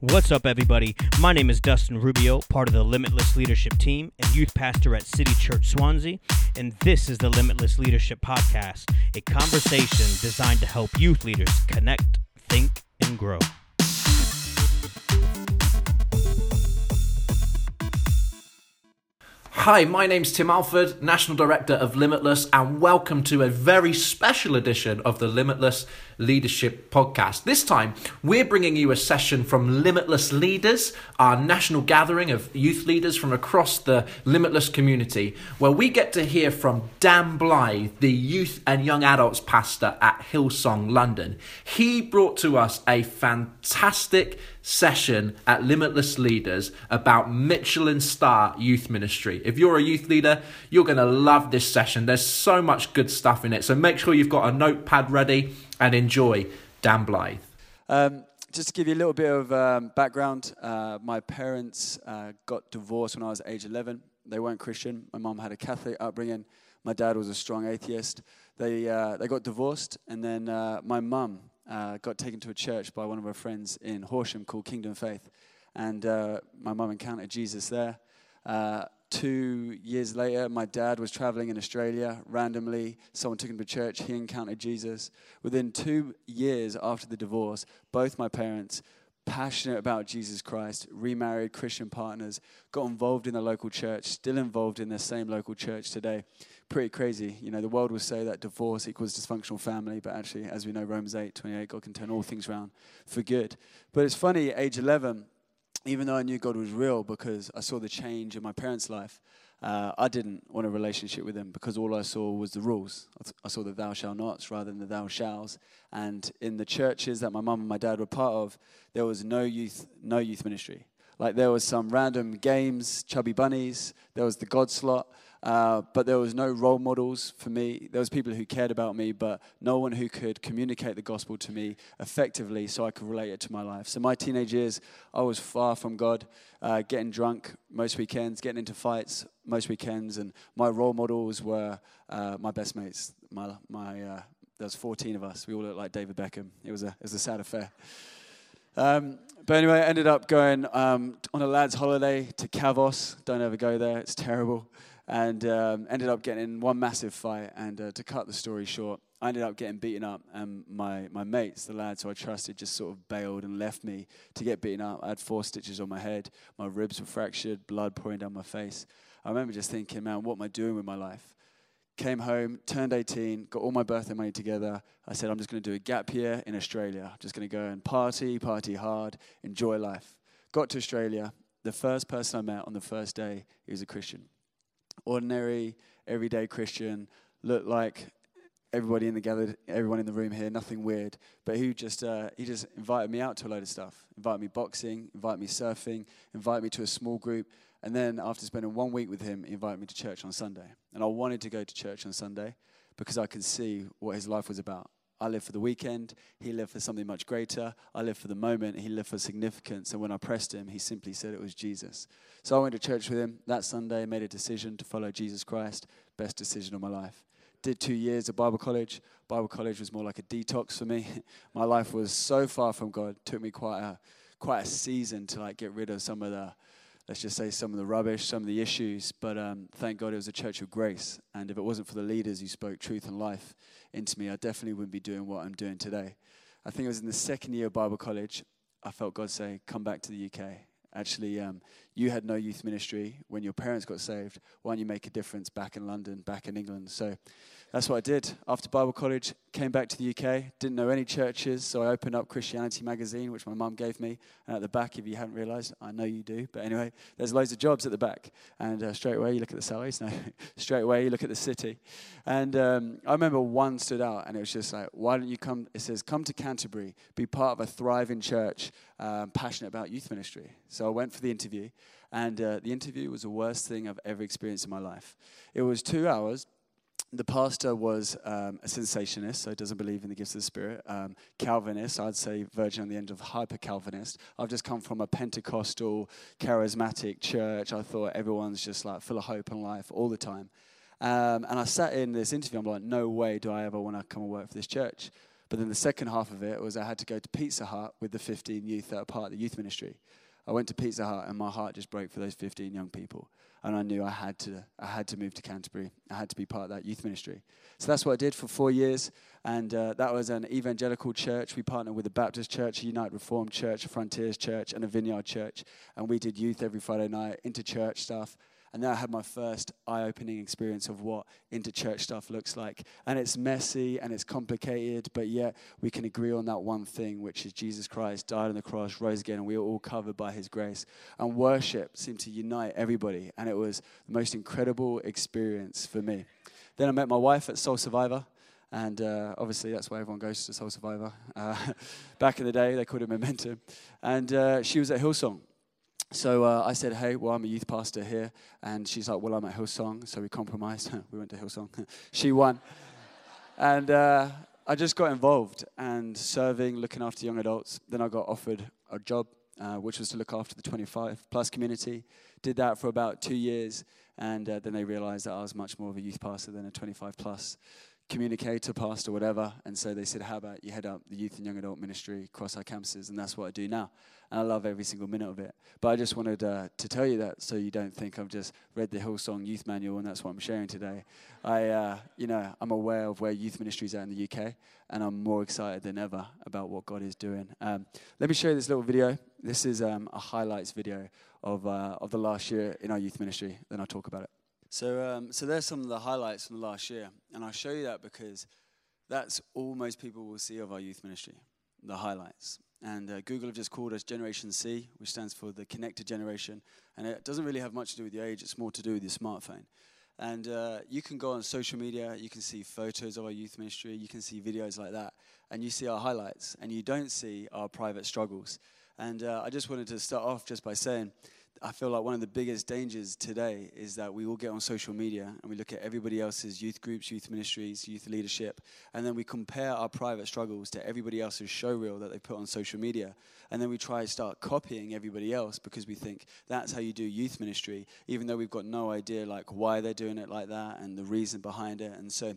What's up, everybody? My name is Dustin Rubio, part of the Limitless Leadership team and youth pastor at City Church Swansea. And this is the Limitless Leadership Podcast, a conversation designed to help youth leaders connect, think, and grow. Hi, my name's Tim Alford, National Director of Limitless, and welcome to a very special edition of the Limitless Leadership Podcast. This time, we're bringing you a session from Limitless Leaders, our national gathering of youth leaders from across the Limitless community, where we get to hear from Dan Blythe, the youth and young adults pastor at Hillsong London. He brought to us a fantastic session at Limitless Leaders about Michelin Star Youth Ministry. If you're a youth leader, you're going to love this session. There's so much good stuff in it. So make sure you've got a notepad ready and enjoy Dan Blythe. Um, just to give you a little bit of um, background, uh, my parents uh, got divorced when I was age 11. They weren't Christian. My mom had a Catholic upbringing. My dad was a strong atheist. They, uh, they got divorced, and then uh, my mum uh, got taken to a church by one of her friends in Horsham called Kingdom Faith. And uh, my mum encountered Jesus there. Two years later, my dad was traveling in Australia. Randomly, someone took him to church. He encountered Jesus. Within two years after the divorce, both my parents, passionate about Jesus Christ, remarried Christian partners, got involved in the local church, still involved in the same local church today pretty crazy. You know, the world will say that divorce equals dysfunctional family, but actually, as we know, Romans 8, 28, God can turn all things around for good. But it's funny, age 11, even though I knew God was real because I saw the change in my parents' life, uh, I didn't want a relationship with him because all I saw was the rules. I saw the thou shalt nots rather than the thou shalls. And in the churches that my mum and my dad were part of, there was no youth, no youth ministry. Like there was some random games, chubby bunnies. There was the God slot. Uh, but there was no role models for me. There was people who cared about me, but no one who could communicate the gospel to me effectively so I could relate it to my life. So my teenage years, I was far from God, uh, getting drunk most weekends, getting into fights most weekends, and my role models were uh, my best mates. My, my, uh, there was 14 of us. We all looked like David Beckham. It was a, it was a sad affair. Um, but anyway, I ended up going um, on a lad's holiday to Kavos. Don't ever go there, it's terrible and um, ended up getting in one massive fight. And uh, to cut the story short, I ended up getting beaten up, and my, my mates, the lads who I trusted, just sort of bailed and left me to get beaten up. I had four stitches on my head, my ribs were fractured, blood pouring down my face. I remember just thinking, man, what am I doing with my life? Came home, turned 18, got all my birthday money together. I said, I'm just going to do a gap year in Australia. Just going to go and party, party hard, enjoy life. Got to Australia. The first person I met on the first day, he was a Christian ordinary, everyday Christian, looked like everybody in the gathered, everyone in the room here, nothing weird. But he just uh, he just invited me out to a load of stuff. Invited me boxing, invited me surfing, invited me to a small group, and then after spending one week with him, he invited me to church on Sunday. And I wanted to go to church on Sunday because I could see what his life was about. I live for the weekend. He lived for something much greater. I live for the moment. He lived for significance. And when I pressed him, he simply said it was Jesus. So I went to church with him that Sunday, made a decision to follow Jesus Christ. Best decision of my life. Did two years at Bible college. Bible college was more like a detox for me. my life was so far from God. It took me quite a quite a season to like get rid of some of the let's just say some of the rubbish, some of the issues. But um, thank God it was a church of grace. And if it wasn't for the leaders who spoke truth and life into me, I definitely wouldn't be doing what I'm doing today. I think it was in the second year of Bible college, I felt God say, Come back to the UK. Actually, um, you had no youth ministry when your parents got saved. Why don't you make a difference back in London, back in England? So that's what I did. After Bible college, came back to the UK, didn't know any churches, so I opened up Christianity Magazine, which my mum gave me. And at the back, if you haven't realized, I know you do, but anyway, there's loads of jobs at the back. And uh, straight away, you look at the salaries. No, straight away, you look at the city. And um, I remember one stood out, and it was just like, why don't you come? It says, come to Canterbury, be part of a thriving church, um, passionate about youth ministry. So I went for the interview, and uh, the interview was the worst thing I've ever experienced in my life. It was two hours the pastor was um, a cessationist, so doesn't believe in the gifts of the Spirit. Um, Calvinist, I'd say virgin on the end of hyper Calvinist. I've just come from a Pentecostal, charismatic church. I thought everyone's just like full of hope and life all the time. Um, and I sat in this interview. I'm like, no way do I ever want to come and work for this church. But then the second half of it was I had to go to Pizza Hut with the 15 youth that are part of the youth ministry. I went to Pizza Hut and my heart just broke for those 15 young people. And I knew I had to, I had to move to Canterbury. I had to be part of that youth ministry. So that's what I did for four years. And uh, that was an evangelical church. We partnered with a Baptist church, a United Reformed church, a Frontiers church, and a Vineyard church. And we did youth every Friday night, into church stuff. And then I had my first eye opening experience of what interchurch stuff looks like. And it's messy and it's complicated, but yet we can agree on that one thing, which is Jesus Christ died on the cross, rose again, and we are all covered by his grace. And worship seemed to unite everybody. And it was the most incredible experience for me. Then I met my wife at Soul Survivor. And uh, obviously, that's why everyone goes to Soul Survivor. Uh, back in the day, they called it Momentum. And uh, she was at Hillsong. So uh, I said, hey, well, I'm a youth pastor here. And she's like, well, I'm at Hillsong. So we compromised. we went to Hillsong. she won. and uh, I just got involved and serving, looking after young adults. Then I got offered a job, uh, which was to look after the 25 plus community. Did that for about two years. And uh, then they realized that I was much more of a youth pastor than a 25 plus communicator, pastor, whatever. And so they said, How about you head up the youth and young adult ministry across our campuses? And that's what I do now. And I love every single minute of it. But I just wanted uh, to tell you that so you don't think I've just read the Hillsong Youth Manual and that's what I'm sharing today. I, uh, you know, I'm aware of where youth ministries are in the UK and I'm more excited than ever about what God is doing. Um, let me show you this little video. This is um, a highlights video of, uh, of the last year in our youth ministry. Then I'll talk about it. So, um, so there's some of the highlights from the last year, and I'll show you that because that's all most people will see of our youth ministry, the highlights. And uh, Google have just called us Generation C, which stands for the connected generation, and it doesn't really have much to do with your age; it's more to do with your smartphone. And uh, you can go on social media, you can see photos of our youth ministry, you can see videos like that, and you see our highlights, and you don't see our private struggles. And uh, I just wanted to start off just by saying I feel like one of the biggest dangers today is that we all get on social media and we look at everybody else's youth groups, youth ministries, youth leadership, and then we compare our private struggles to everybody else's show reel that they put on social media. And then we try to start copying everybody else because we think that's how you do youth ministry, even though we've got no idea like why they're doing it like that and the reason behind it. And so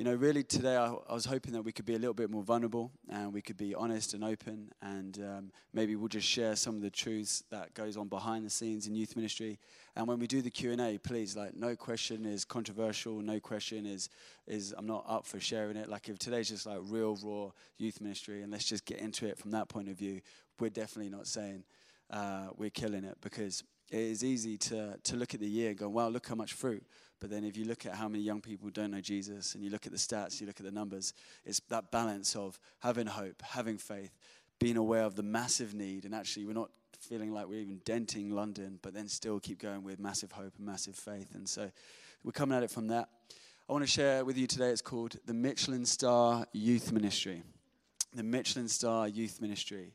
you know, really today I, I, was hoping that we could be a little bit more vulnerable and we could be honest and open and um, maybe we'll just share some of the truths that goes on behind the scenes in youth ministry. And when we do the Q&A, please, like, no question is controversial, no question is, is I'm not up for sharing it. Like, if today's just like real, raw youth ministry and let's just get into it from that point of view, we're definitely not saying uh, we're killing it because it is easy to, to look at the year and go, wow, look how much fruit. But then if you look at how many young people don't know Jesus and you look at the stats, you look at the numbers, it's that balance of having hope, having faith, being aware of the massive need. And actually, we're not feeling like we're even denting London, but then still keep going with massive hope and massive faith. And so we're coming at it from that. I want to share with you today, it's called the Michelin Star Youth Ministry. The Michelin Star Youth Ministry.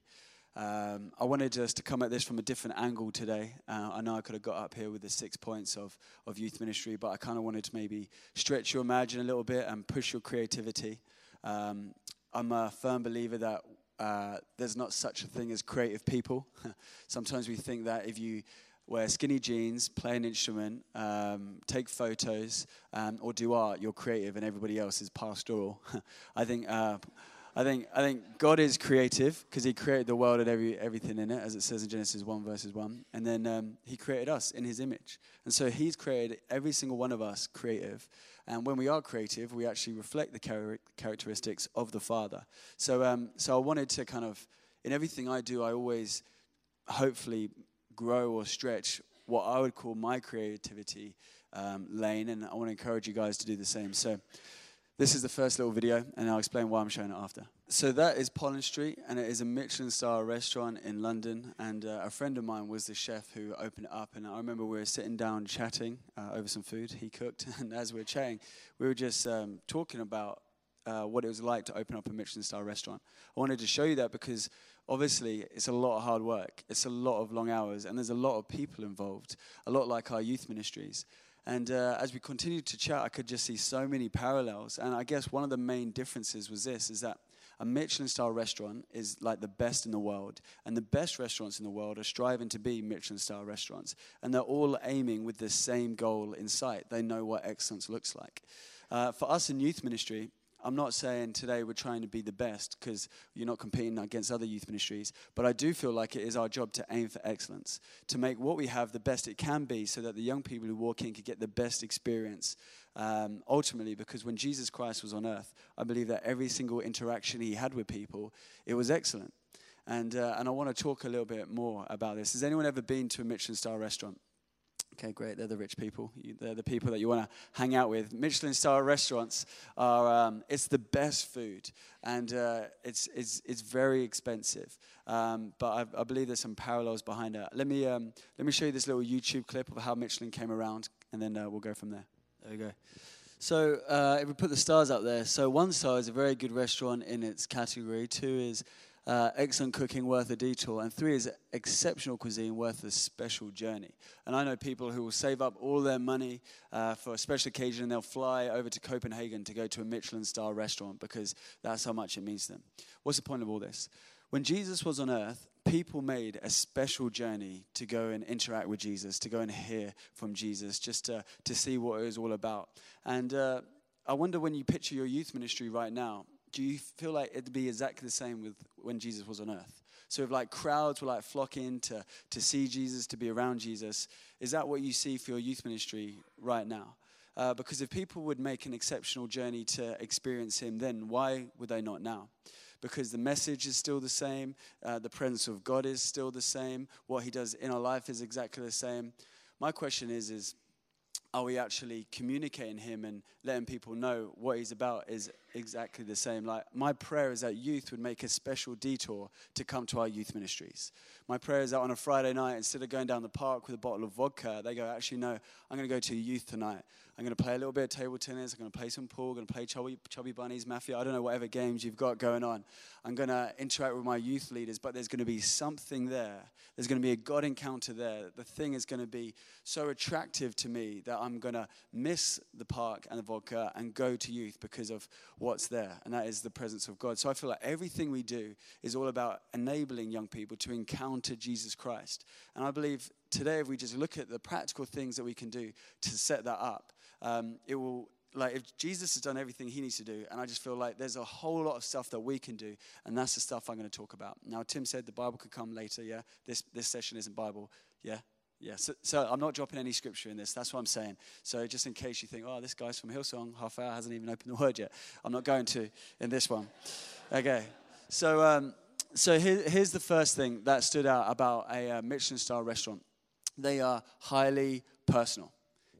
Um, I wanted us to come at this from a different angle today. Uh, I know I could have got up here with the six points of, of youth ministry, but I kind of wanted to maybe stretch your imagine a little bit and push your creativity. Um, I'm a firm believer that uh, there's not such a thing as creative people. Sometimes we think that if you wear skinny jeans, play an instrument, um, take photos, um, or do art, you're creative and everybody else is pastoral. I think. Uh, I think, I think God is creative because He created the world and every, everything in it, as it says in Genesis 1, verses 1. And then um, He created us in His image. And so He's created every single one of us creative. And when we are creative, we actually reflect the char- characteristics of the Father. So, um, so I wanted to kind of, in everything I do, I always hopefully grow or stretch what I would call my creativity um, lane. And I want to encourage you guys to do the same. So, this is the first little video, and I'll explain why I'm showing it after. So that is Pollen Street, and it is a Michelin star restaurant in London. And uh, a friend of mine was the chef who opened it up. And I remember we were sitting down chatting uh, over some food he cooked. And as we were chatting, we were just um, talking about uh, what it was like to open up a Michelin star restaurant. I wanted to show you that because obviously it's a lot of hard work, it's a lot of long hours, and there's a lot of people involved, a lot like our youth ministries. And uh, as we continued to chat, I could just see so many parallels. And I guess one of the main differences was this: is that a Michelin-star restaurant is like the best in the world, and the best restaurants in the world are striving to be Michelin-star restaurants, and they're all aiming with the same goal in sight. They know what excellence looks like. Uh, for us in youth ministry, I'm not saying today we're trying to be the best because you're not competing against other youth ministries, but I do feel like it is our job to aim for excellence, to make what we have the best it can be so that the young people who walk in can get the best experience. Um, ultimately, because when Jesus Christ was on earth, I believe that every single interaction he had with people, it was excellent. And, uh, and I want to talk a little bit more about this. Has anyone ever been to a Michelin star restaurant? Okay, great. They're the rich people. They're the people that you want to hang out with. Michelin star restaurants are, um, it's the best food. And uh, it's, it's, it's very expensive. Um, but I, I, believe there's some parallels behind it. Let me, um, let me show you this little YouTube clip of how Michelin came around, and then uh, we'll go from there. There we go. So uh, if we put the stars up there, so one star is a very good restaurant in its category. Two is uh, excellent cooking worth a detour, and three is exceptional cuisine worth a special journey. And I know people who will save up all their money uh, for a special occasion and they'll fly over to Copenhagen to go to a Michelin star restaurant because that's how much it means to them. What's the point of all this? When Jesus was on earth, people made a special journey to go and interact with Jesus, to go and hear from Jesus, just to, to see what it was all about. And uh, I wonder when you picture your youth ministry right now, do you feel like it'd be exactly the same with when Jesus was on earth? So if like crowds were like flocking to, to see Jesus, to be around Jesus, is that what you see for your youth ministry right now? Uh, because if people would make an exceptional journey to experience him, then why would they not now? Because the message is still the same, uh, the presence of God is still the same, what he does in our life is exactly the same. My question is, is are we actually communicating him and letting people know what he's about is exactly the same? Like my prayer is that youth would make a special detour to come to our youth ministries. My prayer is that on a friday night instead of going down the park with a bottle of vodka they go actually no i'm going to go to youth tonight I'm going to play a little bit of table tennis. I'm going to play some pool. I'm going to play chubby, chubby bunnies, mafia. I don't know whatever games you've got going on. I'm going to interact with my youth leaders, but there's going to be something there. There's going to be a God encounter there. The thing is going to be so attractive to me that I'm going to miss the park and the vodka and go to youth because of what's there, and that is the presence of God. So I feel like everything we do is all about enabling young people to encounter Jesus Christ. And I believe today, if we just look at the practical things that we can do to set that up, um, it will like if Jesus has done everything he needs to do, and I just feel like there's a whole lot of stuff that we can do, and that's the stuff I'm going to talk about. Now, Tim said the Bible could come later. Yeah, this this session isn't Bible. Yeah, yeah. So, so I'm not dropping any scripture in this. That's what I'm saying. So just in case you think, oh, this guy's from Hillsong, half hour hasn't even opened the word yet. I'm not going to in this one. Okay. So um, so here, here's the first thing that stood out about a uh, Michelin star restaurant. They are highly personal.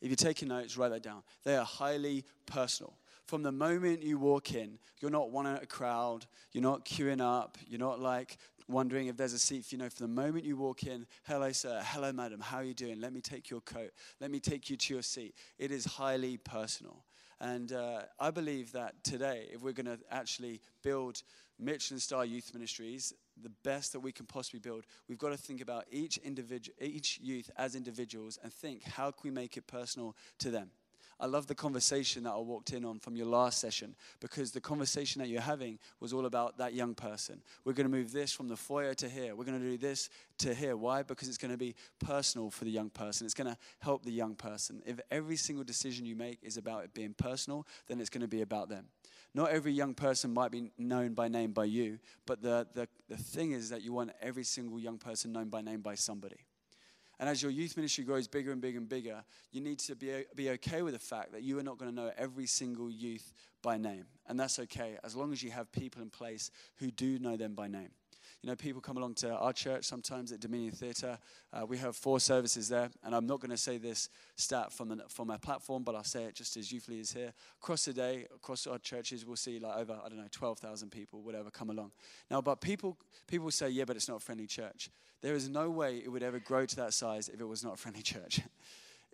If you're taking notes, write that down. They are highly personal. From the moment you walk in, you're not one in a crowd, you're not queuing up, you're not like wondering if there's a seat for you know from the moment you walk in hello sir. Hello madam. How are you doing? Let me take your coat. Let me take you to your seat. It is highly personal. And uh, i believe that today if we're going to actually build Michelin star youth ministries, the best that we can possibly build, we've got to think about each individual, each youth as individuals and think how can we make it personal to them. I love the conversation that I walked in on from your last session because the conversation that you're having was all about that young person. We're going to move this from the foyer to here. We're going to do this to here. Why? Because it's going to be personal for the young person. It's going to help the young person. If every single decision you make is about it being personal, then it's going to be about them. Not every young person might be known by name by you, but the, the, the thing is that you want every single young person known by name by somebody. And as your youth ministry grows bigger and bigger and bigger, you need to be, be okay with the fact that you are not going to know every single youth by name. And that's okay, as long as you have people in place who do know them by name. You know, people come along to our church sometimes at Dominion Theatre. Uh, we have four services there, and I'm not going to say this stat from, the, from our platform, but I'll say it just as youth leaders here. Across the day, across our churches, we'll see like over, I don't know, 12,000 people, whatever, come along. Now, but people, people say, yeah, but it's not a friendly church. There is no way it would ever grow to that size if it was not a friendly church.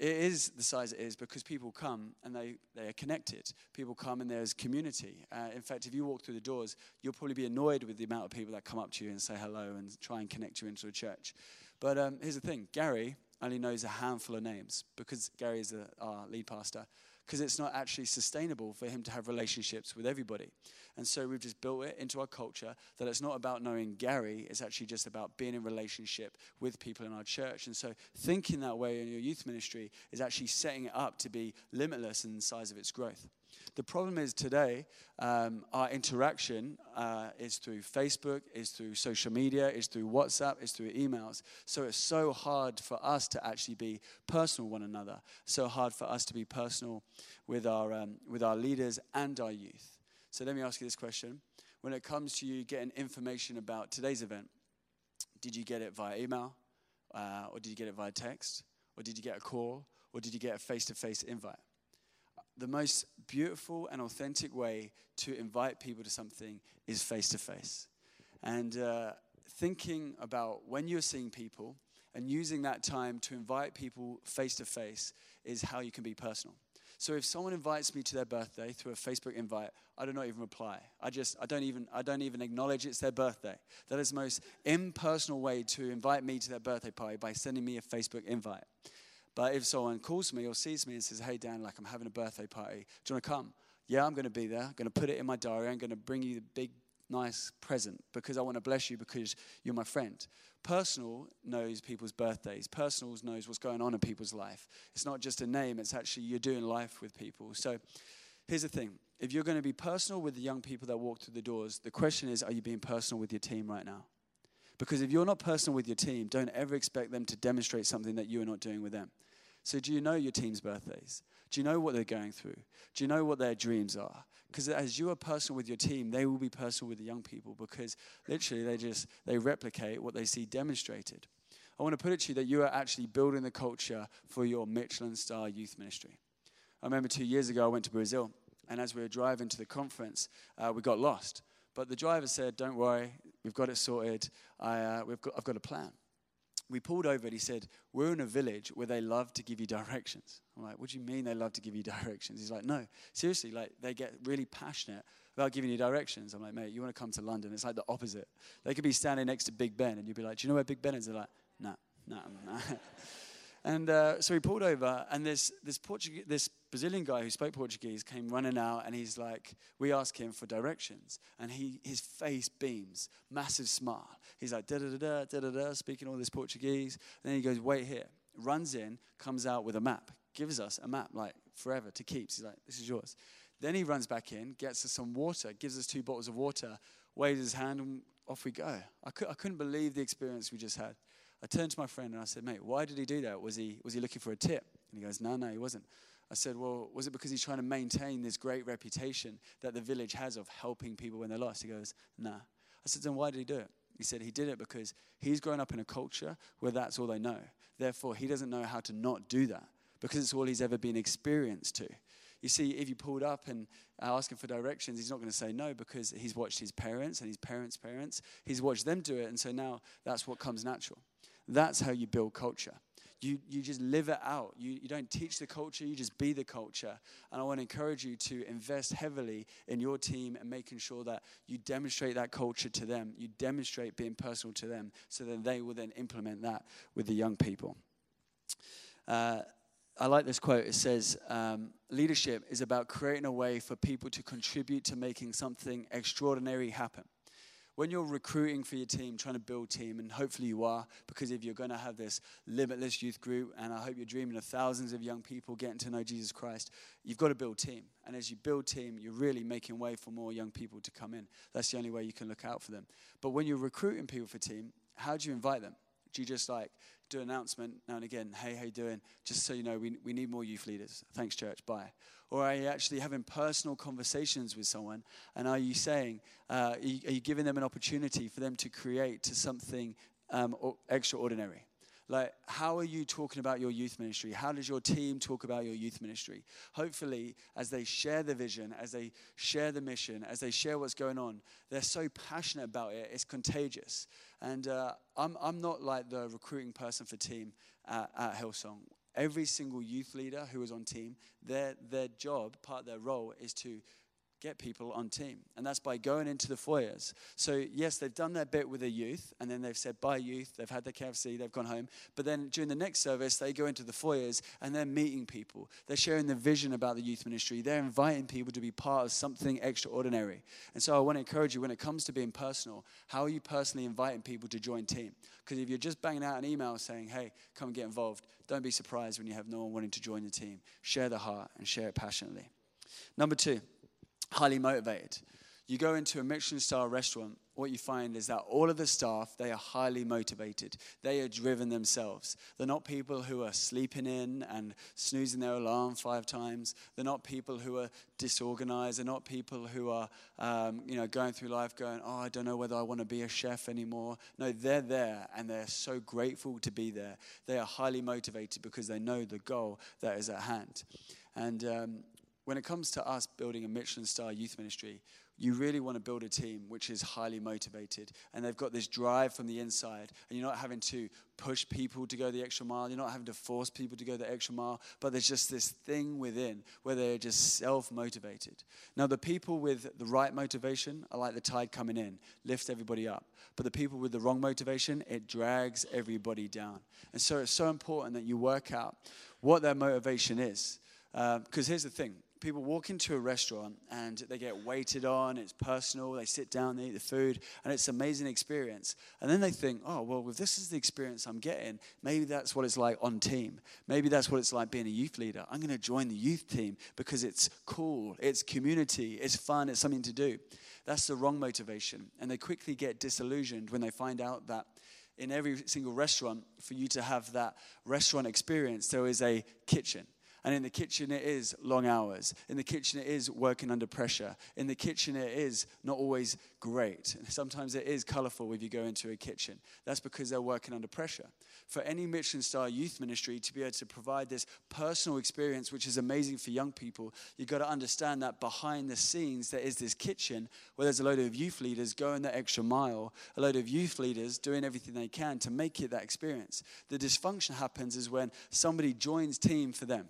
It is the size it is because people come and they, they are connected. People come and there's community. Uh, in fact, if you walk through the doors, you'll probably be annoyed with the amount of people that come up to you and say hello and try and connect you into a church. But um, here's the thing Gary only knows a handful of names because Gary is a, our lead pastor because it's not actually sustainable for him to have relationships with everybody. And so we've just built it into our culture that it's not about knowing Gary, it's actually just about being in relationship with people in our church. And so thinking that way in your youth ministry is actually setting it up to be limitless in the size of its growth. The problem is today, um, our interaction uh, is through Facebook, is through social media, is through WhatsApp, is through emails. So it's so hard for us to actually be personal one another. So hard for us to be personal with our, um, with our leaders and our youth. So let me ask you this question. When it comes to you getting information about today's event, did you get it via email? Uh, or did you get it via text? Or did you get a call? Or did you get a face to face invite? The most beautiful and authentic way to invite people to something is face to face. And uh, thinking about when you're seeing people and using that time to invite people face to face is how you can be personal. So if someone invites me to their birthday through a Facebook invite, I do not even reply. I just I don't even I don't even acknowledge it's their birthday. That is the most impersonal way to invite me to their birthday party by sending me a Facebook invite. But if someone calls me or sees me and says, Hey, Dan, like I'm having a birthday party, do you want to come? Yeah, I'm going to be there. I'm going to put it in my diary. I'm going to bring you the big, nice present because I want to bless you because you're my friend. Personal knows people's birthdays. Personal knows what's going on in people's life. It's not just a name, it's actually you're doing life with people. So here's the thing if you're going to be personal with the young people that walk through the doors, the question is, are you being personal with your team right now? Because if you're not personal with your team, don't ever expect them to demonstrate something that you are not doing with them. So, do you know your team's birthdays? Do you know what they're going through? Do you know what their dreams are? Because as you are personal with your team, they will be personal with the young people because literally they just they replicate what they see demonstrated. I want to put it to you that you are actually building the culture for your Michelin star youth ministry. I remember two years ago I went to Brazil, and as we were driving to the conference, uh, we got lost. But the driver said, Don't worry, we've got it sorted. I, uh, we've got, I've got a plan. We pulled over and he said, We're in a village where they love to give you directions. I'm like, What do you mean they love to give you directions? He's like, No, seriously, like they get really passionate about giving you directions. I'm like, Mate, you want to come to London? It's like the opposite. They could be standing next to Big Ben and you'd be like, Do you know where Big Ben is? They're like, No, no, no. And uh, so he pulled over, and this, this, Portuguese, this Brazilian guy who spoke Portuguese came running out, and he's like, we ask him for directions, and he, his face beams, massive smile. He's like, da da da da da da, speaking all this Portuguese. And then he goes, wait here, runs in, comes out with a map, gives us a map, like forever to keep. He's like, this is yours. Then he runs back in, gets us some water, gives us two bottles of water, waves his hand, and off we go. I, I couldn't believe the experience we just had. I turned to my friend and I said, mate, why did he do that? Was he, was he looking for a tip? And he goes, no, no, he wasn't. I said, well, was it because he's trying to maintain this great reputation that the village has of helping people when they're lost? He goes, nah. I said, then why did he do it? He said he did it because he's grown up in a culture where that's all they know. Therefore, he doesn't know how to not do that because it's all he's ever been experienced to. You see, if you pulled up and ask him for directions, he's not going to say no because he's watched his parents and his parents' parents. He's watched them do it, and so now that's what comes natural. That's how you build culture. You, you just live it out. You, you don't teach the culture, you just be the culture. And I want to encourage you to invest heavily in your team and making sure that you demonstrate that culture to them. You demonstrate being personal to them so that they will then implement that with the young people. Uh, I like this quote. It says, um, Leadership is about creating a way for people to contribute to making something extraordinary happen when you're recruiting for your team, trying to build team, and hopefully you are, because if you're going to have this limitless youth group, and I hope you're dreaming of thousands of young people getting to know Jesus Christ, you've got to build team. And as you build team, you're really making way for more young people to come in. That's the only way you can look out for them. But when you're recruiting people for team, how do you invite them? Do you just like do an announcement now and again, hey, how you doing? Just so you know, we, we need more youth leaders. Thanks, church. Bye. Or are you actually having personal conversations with someone? And are you saying, uh, are, you, are, you, giving them an opportunity for them to create to something um, extraordinary? Like, how are you talking about your youth ministry? How does your team talk about your youth ministry? Hopefully, as they share the vision, as they share the mission, as they share what's going on, they're so passionate about it, it's contagious. And uh, I'm, I'm not like the recruiting person for team at, at Hillsong. Every single youth leader who is on team, their, their job, part of their role, is to get people on team. And that's by going into the foyers. So, yes, they've done their bit with the youth, and then they've said bye, youth. They've had their KFC, they've gone home. But then during the next service, they go into the foyers and they're meeting people. They're sharing the vision about the youth ministry. They're inviting people to be part of something extraordinary. And so, I want to encourage you when it comes to being personal, how are you personally inviting people to join team? Because if you're just banging out an email saying, hey, come and get involved, don't be surprised when you have no one wanting to join the team. Share the heart and share it passionately. Number two, highly motivated. You go into a Michelin star restaurant, what you find is that all of the staff, they are highly motivated. They are driven themselves. They're not people who are sleeping in and snoozing their alarm five times. They're not people who are disorganized. They're not people who are, um, you know, going through life going, oh, I don't know whether I want to be a chef anymore. No, they're there and they're so grateful to be there. They are highly motivated because they know the goal that is at hand. And um, when it comes to us building a Michelin star youth ministry, you really want to build a team which is highly motivated and they've got this drive from the inside and you're not having to push people to go the extra mile. You're not having to force people to go the extra mile but there's just this thing within where they're just self-motivated. Now the people with the right motivation are like the tide coming in. Lift everybody up. But the people with the wrong motivation it drags everybody down. And so it's so important that you work out what their motivation is. Because uh, here's the thing people walk into a restaurant and they get waited on, it's personal, they sit down, they eat the food, and it's an amazing experience. And then they think, oh, well, if this is the experience I'm getting, maybe that's what it's like on team. Maybe that's what it's like being a youth leader. I'm going to join the youth team because it's cool, it's community, it's fun, it's something to do. That's the wrong motivation. And they quickly get disillusioned when they find out that in every single restaurant, for you to have that restaurant experience, there is a kitchen and in the kitchen, it is long hours. In the kitchen, it is working under pressure. In the kitchen, it is not always great. Sometimes it is colorful if you go into a kitchen. That's because they're working under pressure. For any Michelin star youth ministry to be able to provide this personal experience, which is amazing for young people, you've got to understand that behind the scenes, there is this kitchen where there's a load of youth leaders going that extra mile, a load of youth leaders doing everything they can to make it that experience. The dysfunction happens is when somebody joins team for them.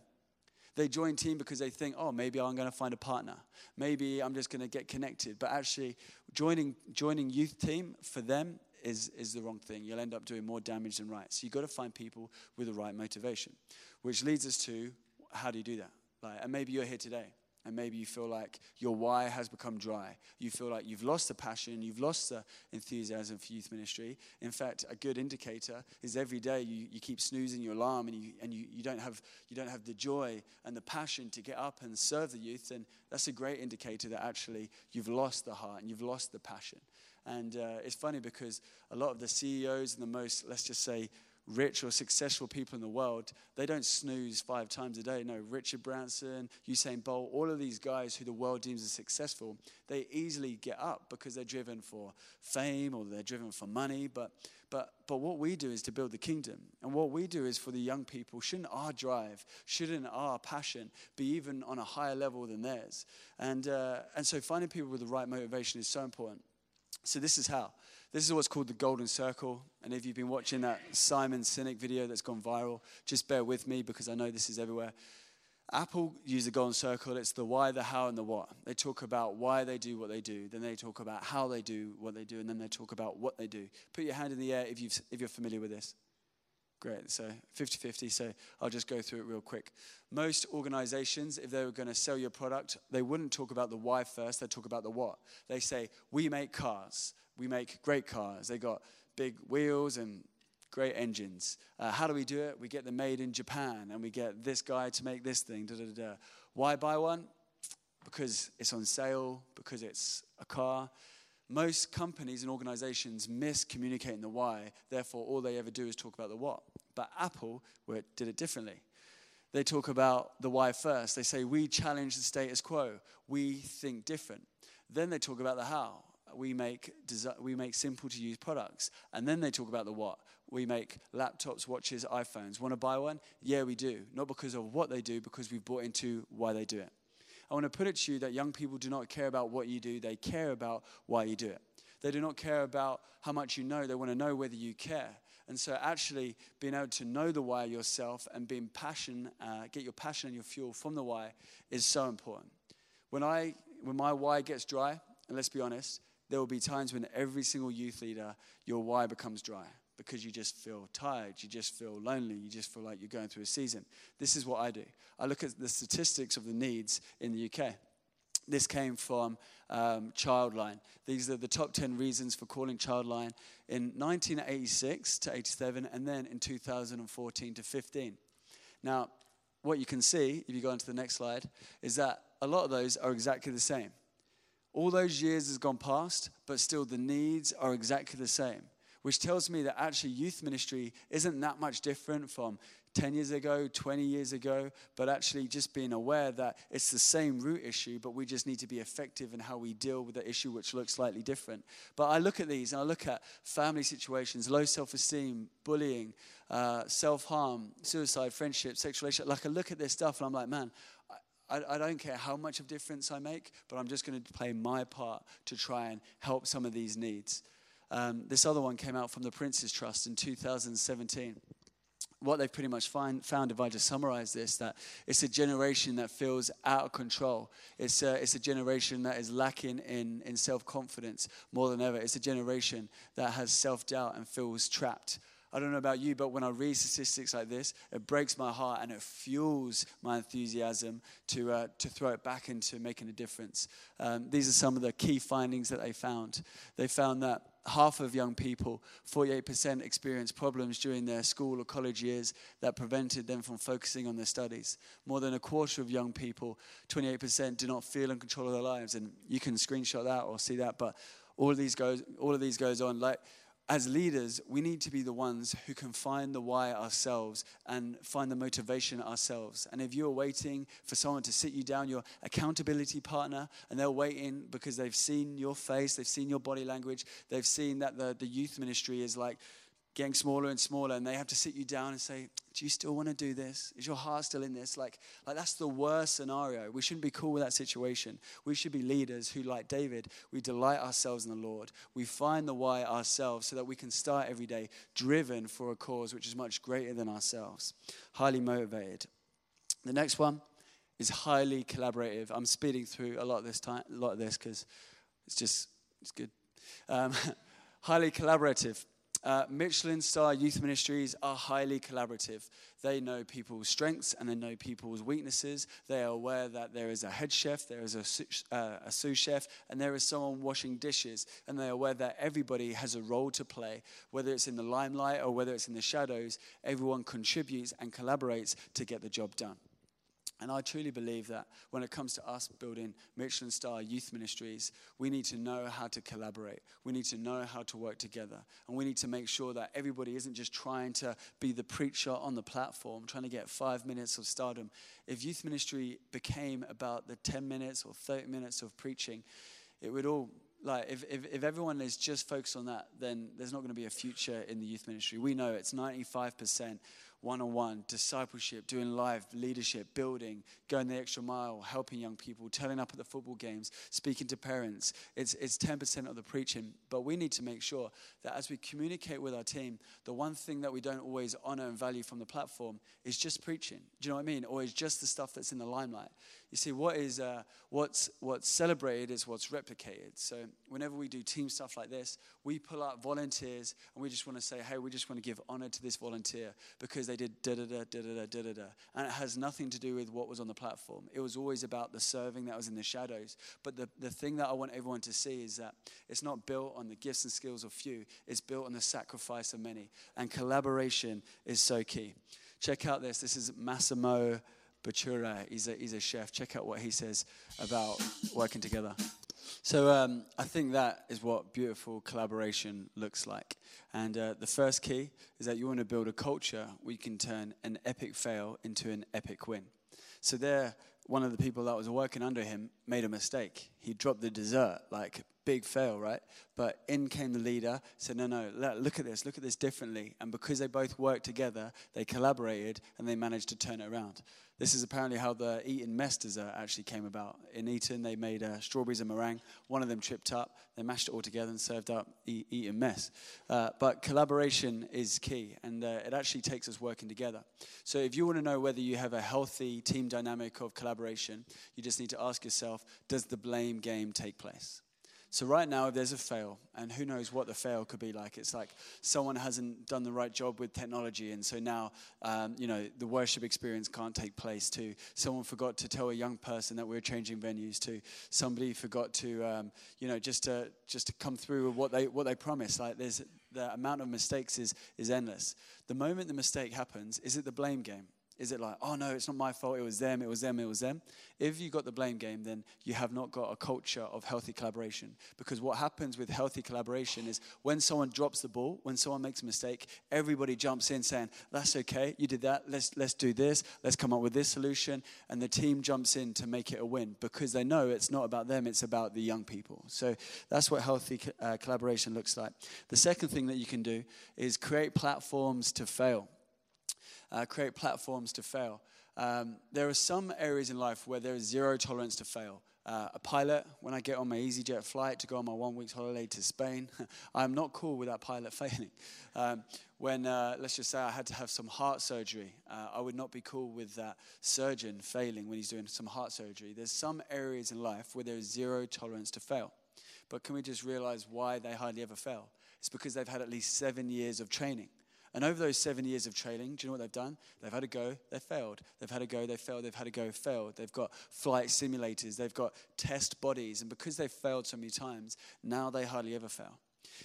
They join team because they think, oh, maybe I'm going to find a partner. Maybe I'm just going to get connected. But actually, joining, joining youth team for them is, is the wrong thing. You'll end up doing more damage than right. So you've got to find people with the right motivation, which leads us to how do you do that? Like, and maybe you're here today and maybe you feel like your why has become dry. You feel like you've lost the passion, you've lost the enthusiasm for youth ministry. In fact, a good indicator is every day you, you keep snoozing your alarm and, you, and you, you, don't have, you don't have the joy and the passion to get up and serve the youth. And that's a great indicator that actually you've lost the heart and you've lost the passion. And uh, it's funny because a lot of the CEOs and the most, let's just say, rich or successful people in the world, they don't snooze five times a day. No, Richard Branson, Usain Bolt, all of these guys who the world deems as successful, they easily get up because they're driven for fame or they're driven for money. But, but, but what we do is to build the kingdom. And what we do is for the young people, shouldn't our drive, shouldn't our passion be even on a higher level than theirs? And, uh, and so finding people with the right motivation is so important. So this is how. This is what's called the golden circle. And if you've been watching that Simon Sinek video that's gone viral, just bear with me because I know this is everywhere. Apple use the golden circle. It's the why, the how, and the what. They talk about why they do what they do. Then they talk about how they do what they do. And then they talk about what they do. Put your hand in the air if, you've, if you're familiar with this. Great. So 50 50. So I'll just go through it real quick. Most organizations, if they were going to sell your product, they wouldn't talk about the why first. They'd talk about the what. They say, We make cars we make great cars. They got big wheels and great engines. Uh, how do we do it? We get them made in Japan and we get this guy to make this thing. Da, da, da. Why buy one? Because it's on sale, because it's a car. Most companies and organizations miss communicating the why, therefore, all they ever do is talk about the what. But Apple did it differently. They talk about the why first. They say, We challenge the status quo, we think different. Then they talk about the how we make, we make simple to use products. And then they talk about the what. We make laptops, watches, iPhones. Want to buy one? Yeah, we do. Not because of what they do, because we've bought into why they do it. I want to put it to you that young people do not care about what you do, they care about why you do it. They do not care about how much you know, they want to know whether you care. And so, actually, being able to know the why yourself and being passion, uh, get your passion and your fuel from the why is so important. When, I, when my why gets dry, and let's be honest, there will be times when every single youth leader, your why becomes dry because you just feel tired, you just feel lonely, you just feel like you're going through a season. This is what I do. I look at the statistics of the needs in the UK. This came from um, Childline. These are the top 10 reasons for calling Childline in 1986 to 87, and then in 2014 to 15. Now, what you can see, if you go on to the next slide, is that a lot of those are exactly the same. All those years has gone past, but still the needs are exactly the same, which tells me that actually youth ministry isn't that much different from 10 years ago, 20 years ago, but actually just being aware that it's the same root issue, but we just need to be effective in how we deal with the issue, which looks slightly different. But I look at these and I look at family situations, low self esteem, bullying, uh, self harm, suicide, friendship, sexual relationship. Like I look at this stuff and I'm like, man, I, I don't care how much of difference I make, but I'm just going to play my part to try and help some of these needs. Um, this other one came out from the Prince's Trust in 2017 what they've pretty much find, found, if I just summarize this, that it's a generation that feels out of control. It's a, it's a generation that is lacking in, in self confidence more than ever. It's a generation that has self doubt and feels trapped. I don't know about you, but when I read statistics like this, it breaks my heart and it fuels my enthusiasm to, uh, to throw it back into making a difference. Um, these are some of the key findings that they found. They found that half of young people, 48%, experienced problems during their school or college years that prevented them from focusing on their studies. More than a quarter of young people, 28%, do not feel in control of their lives. And you can screenshot that or see that, but all of these goes, all of these goes on. Like as leaders, we need to be the ones who can find the why ourselves and find the motivation ourselves. And if you're waiting for someone to sit you down, your accountability partner, and they're waiting because they've seen your face, they've seen your body language, they've seen that the, the youth ministry is like getting smaller and smaller, and they have to sit you down and say, Do you still want to do this? Is your heart still in this? Like, like that's the worst scenario. We shouldn't be cool with that situation. We should be leaders who, like David, we delight ourselves in the Lord. We find the why ourselves so that we can start every day driven for a cause which is much greater than ourselves. Highly motivated. The next one is highly collaborative. I'm speeding through a lot of this time, a lot of this because it's just it's good. Um, highly collaborative. Uh, Michelin star youth ministries are highly collaborative. They know people's strengths and they know people's weaknesses. They are aware that there is a head chef, there is a, uh, a sous chef, and there is someone washing dishes. And they are aware that everybody has a role to play, whether it's in the limelight or whether it's in the shadows. Everyone contributes and collaborates to get the job done. And I truly believe that when it comes to us building Michelin star youth ministries, we need to know how to collaborate. We need to know how to work together. And we need to make sure that everybody isn't just trying to be the preacher on the platform, trying to get five minutes of stardom. If youth ministry became about the 10 minutes or 30 minutes of preaching, it would all like if, if, if everyone is just focused on that then there's not going to be a future in the youth ministry we know it's 95% one on one, discipleship, doing live leadership, building, going the extra mile, helping young people, turning up at the football games, speaking to parents. It's, it's 10% of the preaching. But we need to make sure that as we communicate with our team, the one thing that we don't always honor and value from the platform is just preaching. Do you know what I mean? Or is just the stuff that's in the limelight. You see, what is uh, what's what's celebrated is what's replicated. So whenever we do team stuff like this, we pull out volunteers and we just want to say, hey, we just want to give honor to this volunteer because they did da da da da da da da da. And it has nothing to do with what was on the platform. It was always about the serving that was in the shadows. But the, the thing that I want everyone to see is that it's not built on the gifts and skills of few, it's built on the sacrifice of many. And collaboration is so key. Check out this. This is Massimo Bottura. He's a, he's a chef. Check out what he says about working together. So um, I think that is what beautiful collaboration looks like. And uh, the first key is that you want to build a culture where you can turn an epic fail into an epic win. So there, one of the people that was working under him made a mistake. He dropped the dessert, like big fail, right? But in came the leader, said, no, no, look at this, look at this differently. And because they both worked together, they collaborated and they managed to turn it around. This is apparently how the Eton mess dessert actually came about. In Eton, they made uh, strawberries and meringue. One of them tripped up. They mashed it all together and served up e- Eton mess. Uh, but collaboration is key, and uh, it actually takes us working together. So if you want to know whether you have a healthy team dynamic of collaboration, you just need to ask yourself, does the blame game take place? So, right now, if there's a fail, and who knows what the fail could be like, it's like someone hasn't done the right job with technology, and so now, um, you know, the worship experience can't take place. To someone forgot to tell a young person that we are changing venues. To somebody forgot to, um, you know, just to just to come through with what they what they promised. Like there's the amount of mistakes is is endless. The moment the mistake happens, is it the blame game? Is it like, oh no, it's not my fault, it was them, it was them, it was them? If you got the blame game, then you have not got a culture of healthy collaboration. Because what happens with healthy collaboration is when someone drops the ball, when someone makes a mistake, everybody jumps in saying, that's okay, you did that, let's, let's do this, let's come up with this solution. And the team jumps in to make it a win because they know it's not about them, it's about the young people. So that's what healthy uh, collaboration looks like. The second thing that you can do is create platforms to fail uh, create platforms to fail. Um, there are some areas in life where there is zero tolerance to fail. Uh, a pilot, when I get on my EasyJet flight to go on my one week holiday to Spain, I'm not cool with that pilot failing. Um, when, uh, let's just say, I had to have some heart surgery, uh, I would not be cool with that surgeon failing when he's doing some heart surgery. There's some areas in life where there is zero tolerance to fail. But can we just realize why they hardly ever fail? It's because they've had at least seven years of training. And over those seven years of training, do you know what they've done? They've had a go, they've failed. They've had a go, they've failed. They've had a go, failed. They've got flight simulators, they've got test bodies. And because they've failed so many times, now they hardly ever fail.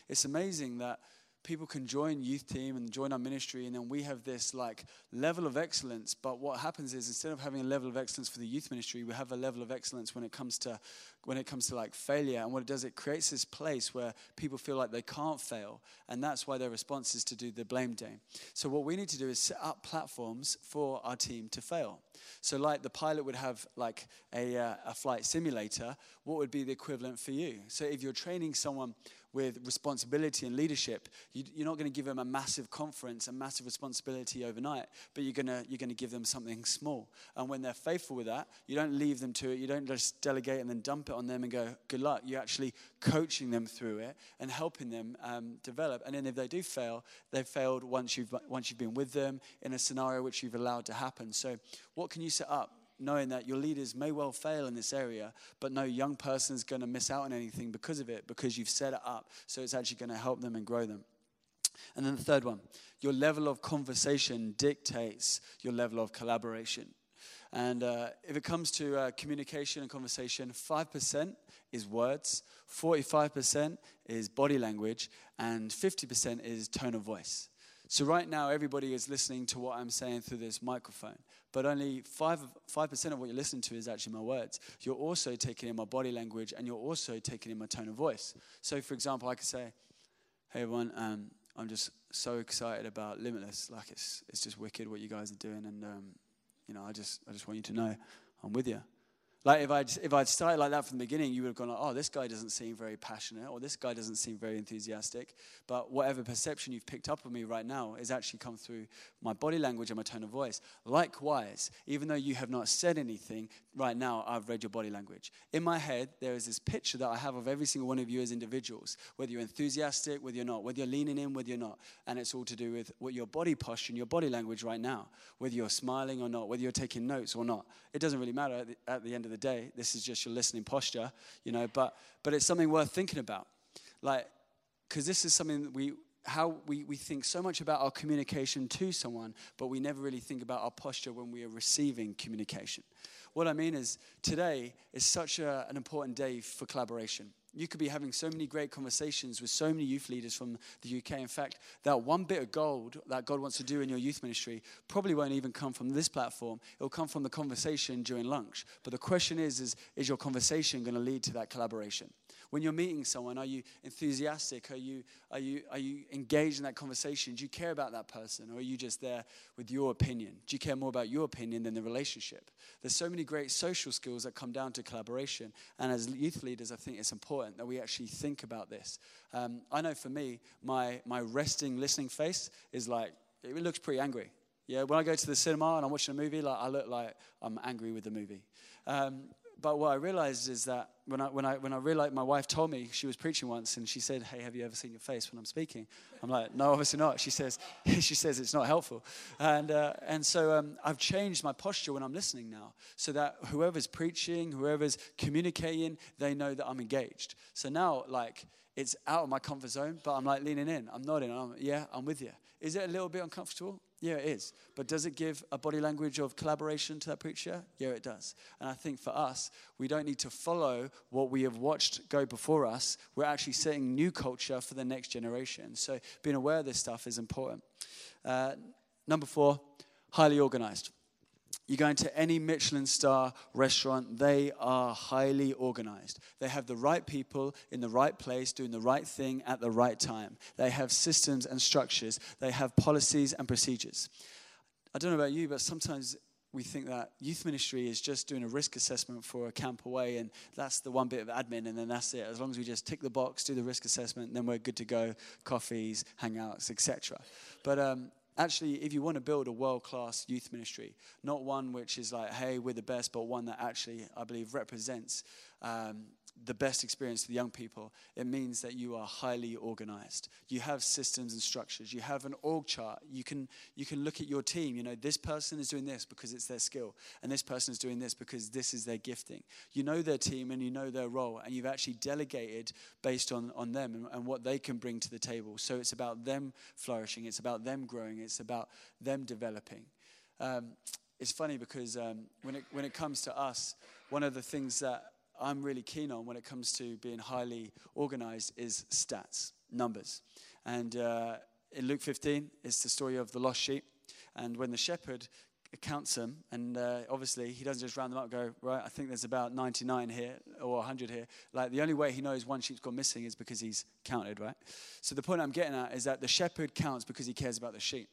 It's amazing that people can join youth team and join our ministry and then we have this like level of excellence. But what happens is instead of having a level of excellence for the youth ministry we have a level of excellence when it comes to when it comes to like failure. And what it does it creates this place where people feel like they can't fail and that's why their response is to do the blame game. So what we need to do is set up platforms for our team to fail. So like the pilot would have like a, uh, a flight simulator. What would be the equivalent for you? So if you're training someone with responsibility and leadership, you, are not going to give them a massive conference, a massive responsibility overnight, but you're going to, you're going to give them something small. And when they're faithful with that, you don't leave them to it. You don't just delegate and then dump it on them and go, good luck. You're actually coaching them through it and helping them um, develop. And then if they do fail, they've failed once you've, once you've been with them in a scenario which you've allowed to happen. So what can you set up? Knowing that your leaders may well fail in this area, but no young person is going to miss out on anything because of it, because you've set it up. So it's actually going to help them and grow them. And then the third one your level of conversation dictates your level of collaboration. And uh, if it comes to uh, communication and conversation, 5% is words, 45% is body language, and 50% is tone of voice. So, right now, everybody is listening to what I'm saying through this microphone, but only 5%, 5% of what you're listening to is actually my words. You're also taking in my body language and you're also taking in my tone of voice. So, for example, I could say, Hey, everyone, um, I'm just so excited about Limitless. Like, it's, it's just wicked what you guys are doing, and, um, you know, I just, I just want you to know I'm with you. Like if I'd, if I'd started like that from the beginning, you would have gone like, oh, this guy doesn't seem very passionate or this guy doesn't seem very enthusiastic. But whatever perception you've picked up of me right now is actually come through my body language and my tone of voice. Likewise, even though you have not said anything, right now I've read your body language. In my head, there is this picture that I have of every single one of you as individuals, whether you're enthusiastic, whether you're not, whether you're leaning in, whether you're not. And it's all to do with what your body posture and your body language right now, whether you're smiling or not, whether you're taking notes or not. It doesn't really matter at the, at the end of the the day. This is just your listening posture, you know, but, but it's something worth thinking about. Like, because this is something we, how we, we think so much about our communication to someone, but we never really think about our posture when we are receiving communication. What I mean is, today is such a, an important day for collaboration. You could be having so many great conversations with so many youth leaders from the UK. In fact, that one bit of gold that God wants to do in your youth ministry probably won't even come from this platform. It'll come from the conversation during lunch. But the question is, is, is your conversation going to lead to that collaboration? When you're meeting someone, are you enthusiastic? Are you, are, you, are you engaged in that conversation? Do you care about that person? Or are you just there with your opinion? Do you care more about your opinion than the relationship? There's so many great social skills that come down to collaboration. And as youth leaders, I think it's important that we actually think about this. Um, I know for me, my, my resting, listening face is like, it looks pretty angry. Yeah, when I go to the cinema and I'm watching a movie, like I look like I'm angry with the movie. Um, but what I realized is that when I, when I, when I realized, my wife told me she was preaching once and she said, Hey, have you ever seen your face when I'm speaking? I'm like, No, obviously not. She says, she says it's not helpful. And, uh, and so um, I've changed my posture when I'm listening now so that whoever's preaching, whoever's communicating, they know that I'm engaged. So now, like, it's out of my comfort zone, but I'm like leaning in. I'm nodding. I'm, yeah, I'm with you. Is it a little bit uncomfortable? Yeah, it is. But does it give a body language of collaboration to that preacher? Yeah, it does. And I think for us, we don't need to follow what we have watched go before us. We're actually setting new culture for the next generation. So being aware of this stuff is important. Uh, number four, highly organized. You go into any Michelin star restaurant, they are highly organized. They have the right people in the right place doing the right thing at the right time. They have systems and structures, they have policies and procedures. I don't know about you, but sometimes we think that youth ministry is just doing a risk assessment for a camp away, and that's the one bit of admin, and then that's it. As long as we just tick the box, do the risk assessment, then we're good to go. Coffees, hangouts, etc. But um, actually, if you want to build a world class youth ministry, not one which is like, hey, we're the best, but one that actually, I believe, represents um, the best experience for the young people, it means that you are highly organized. You have systems and structures. You have an org chart. You can, you can look at your team. You know, this person is doing this because it's their skill, and this person is doing this because this is their gifting. You know their team and you know their role, and you've actually delegated based on, on them and, and what they can bring to the table. So it's about them flourishing, it's about them growing, it's about them developing. Um, it's funny because um, when, it, when it comes to us, one of the things that I'm really keen on when it comes to being highly organized is stats, numbers. And uh, in Luke 15, it's the story of the lost sheep. And when the shepherd counts them, and uh, obviously he doesn't just round them up go, right, I think there's about 99 here or 100 here. Like the only way he knows one sheep's gone missing is because he's counted, right? So the point I'm getting at is that the shepherd counts because he cares about the sheep.